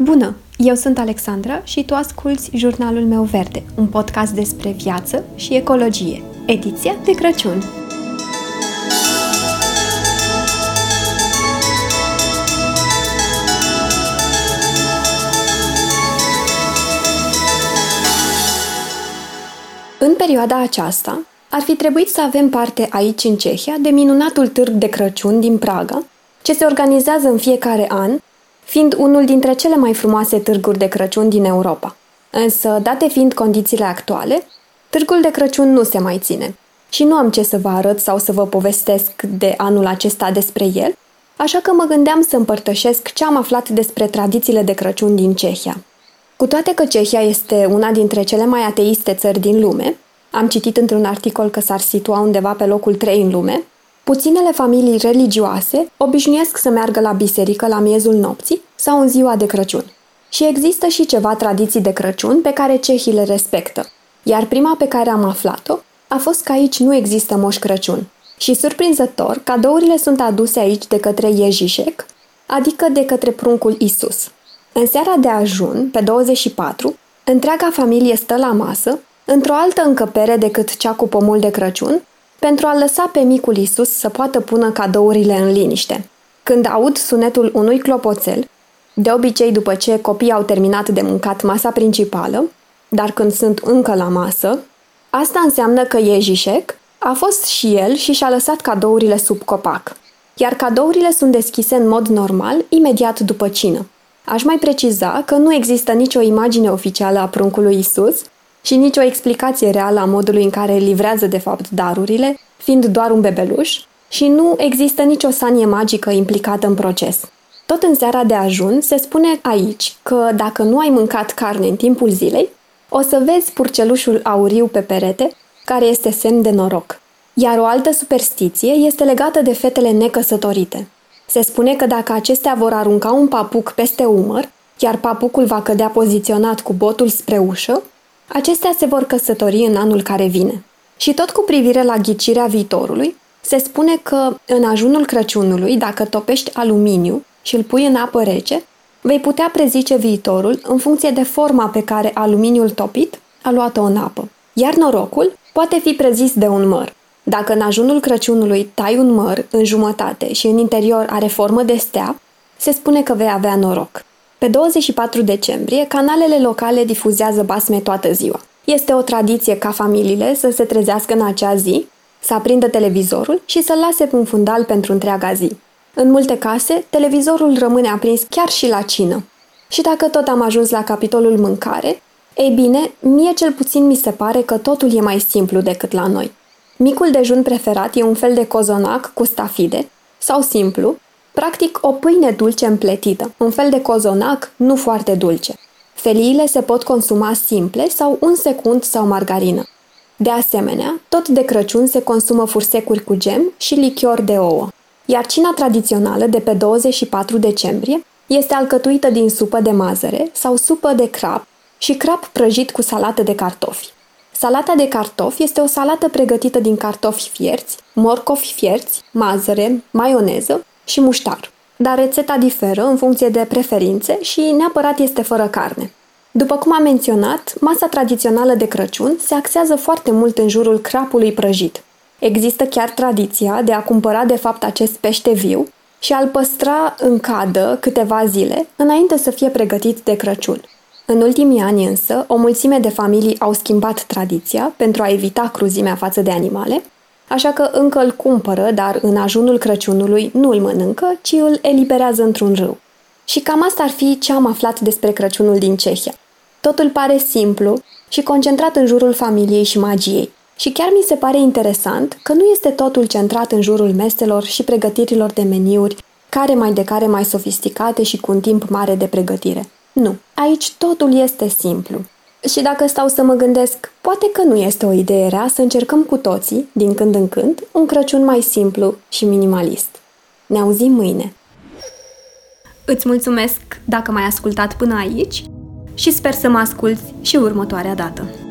Bună! Eu sunt Alexandra și tu asculți Jurnalul meu verde, un podcast despre viață și ecologie, ediția de Crăciun. În perioada aceasta, ar fi trebuit să avem parte aici în Cehia de minunatul târg de Crăciun din Praga, ce se organizează în fiecare an fiind unul dintre cele mai frumoase târguri de Crăciun din Europa. Însă, date fiind condițiile actuale, târgul de Crăciun nu se mai ține și nu am ce să vă arăt sau să vă povestesc de anul acesta despre el, așa că mă gândeam să împărtășesc ce am aflat despre tradițiile de Crăciun din Cehia. Cu toate că Cehia este una dintre cele mai ateiste țări din lume, am citit într-un articol că s-ar situa undeva pe locul 3 în lume, Puținele familii religioase obișnuiesc să meargă la biserică la miezul nopții sau în ziua de Crăciun. Și există și ceva tradiții de Crăciun pe care cehii le respectă. Iar prima pe care am aflat-o a fost că aici nu există moș Crăciun. Și surprinzător, cadourile sunt aduse aici de către Iejișec, adică de către pruncul Isus. În seara de ajun, pe 24, întreaga familie stă la masă, într-o altă încăpere decât cea cu pomul de Crăciun, pentru a lăsa pe micul Isus să poată pună cadourile în liniște. Când aud sunetul unui clopoțel, de obicei după ce copiii au terminat de mâncat masa principală, dar când sunt încă la masă, asta înseamnă că Iejișec a fost și el și și-a lăsat cadourile sub copac. Iar cadourile sunt deschise în mod normal imediat după cină. Aș mai preciza că nu există nicio imagine oficială a pruncului Isus, și nicio explicație reală a modului în care livrează de fapt darurile, fiind doar un bebeluș, și nu există nicio sanie magică implicată în proces. Tot în seara de ajun se spune aici că dacă nu ai mâncat carne în timpul zilei, o să vezi purcelușul auriu pe perete, care este semn de noroc. Iar o altă superstiție este legată de fetele necăsătorite. Se spune că dacă acestea vor arunca un papuc peste umăr, iar papucul va cădea poziționat cu botul spre ușă, Acestea se vor căsători în anul care vine. Și tot cu privire la ghicirea viitorului, se spune că în ajunul Crăciunului, dacă topești aluminiu și îl pui în apă rece, vei putea prezice viitorul în funcție de forma pe care aluminiul topit a luat-o în apă. Iar norocul poate fi prezis de un măr. Dacă în ajunul Crăciunului tai un măr în jumătate și în interior are formă de stea, se spune că vei avea noroc. Pe 24 decembrie, canalele locale difuzează basme toată ziua. Este o tradiție ca familiile să se trezească în acea zi, să aprindă televizorul și să-l lase pe un fundal pentru întreaga zi. În multe case, televizorul rămâne aprins chiar și la cină. Și dacă tot am ajuns la capitolul mâncare, ei bine, mie cel puțin mi se pare că totul e mai simplu decât la noi. Micul dejun preferat e un fel de cozonac cu stafide, sau simplu, Practic, o pâine dulce împletită, un fel de cozonac nu foarte dulce. Feliile se pot consuma simple sau un secund sau margarină. De asemenea, tot de Crăciun se consumă fursecuri cu gem și lichior de ouă. Iar cina tradițională de pe 24 decembrie este alcătuită din supă de mazăre sau supă de crap și crap prăjit cu salată de cartofi. Salata de cartofi este o salată pregătită din cartofi fierți, morcovi fierți, mazăre, maioneză și muștar. Dar rețeta diferă în funcție de preferințe și neapărat este fără carne. După cum am menționat, masa tradițională de Crăciun se axează foarte mult în jurul crapului prăjit. Există chiar tradiția de a cumpăra de fapt acest pește viu și a-l păstra în cadă câteva zile înainte să fie pregătit de Crăciun. În ultimii ani însă, o mulțime de familii au schimbat tradiția pentru a evita cruzimea față de animale așa că încă îl cumpără, dar în ajunul Crăciunului nu îl mănâncă, ci îl eliberează într-un râu. Și cam asta ar fi ce am aflat despre Crăciunul din Cehia. Totul pare simplu și concentrat în jurul familiei și magiei. Și chiar mi se pare interesant că nu este totul centrat în jurul meselor și pregătirilor de meniuri, care mai de care mai sofisticate și cu un timp mare de pregătire. Nu, aici totul este simplu. Și dacă stau să mă gândesc, poate că nu este o idee rea să încercăm cu toții, din când în când, un Crăciun mai simplu și minimalist. Ne auzim mâine! Îți mulțumesc dacă m-ai ascultat până aici și sper să mă asculți și următoarea dată.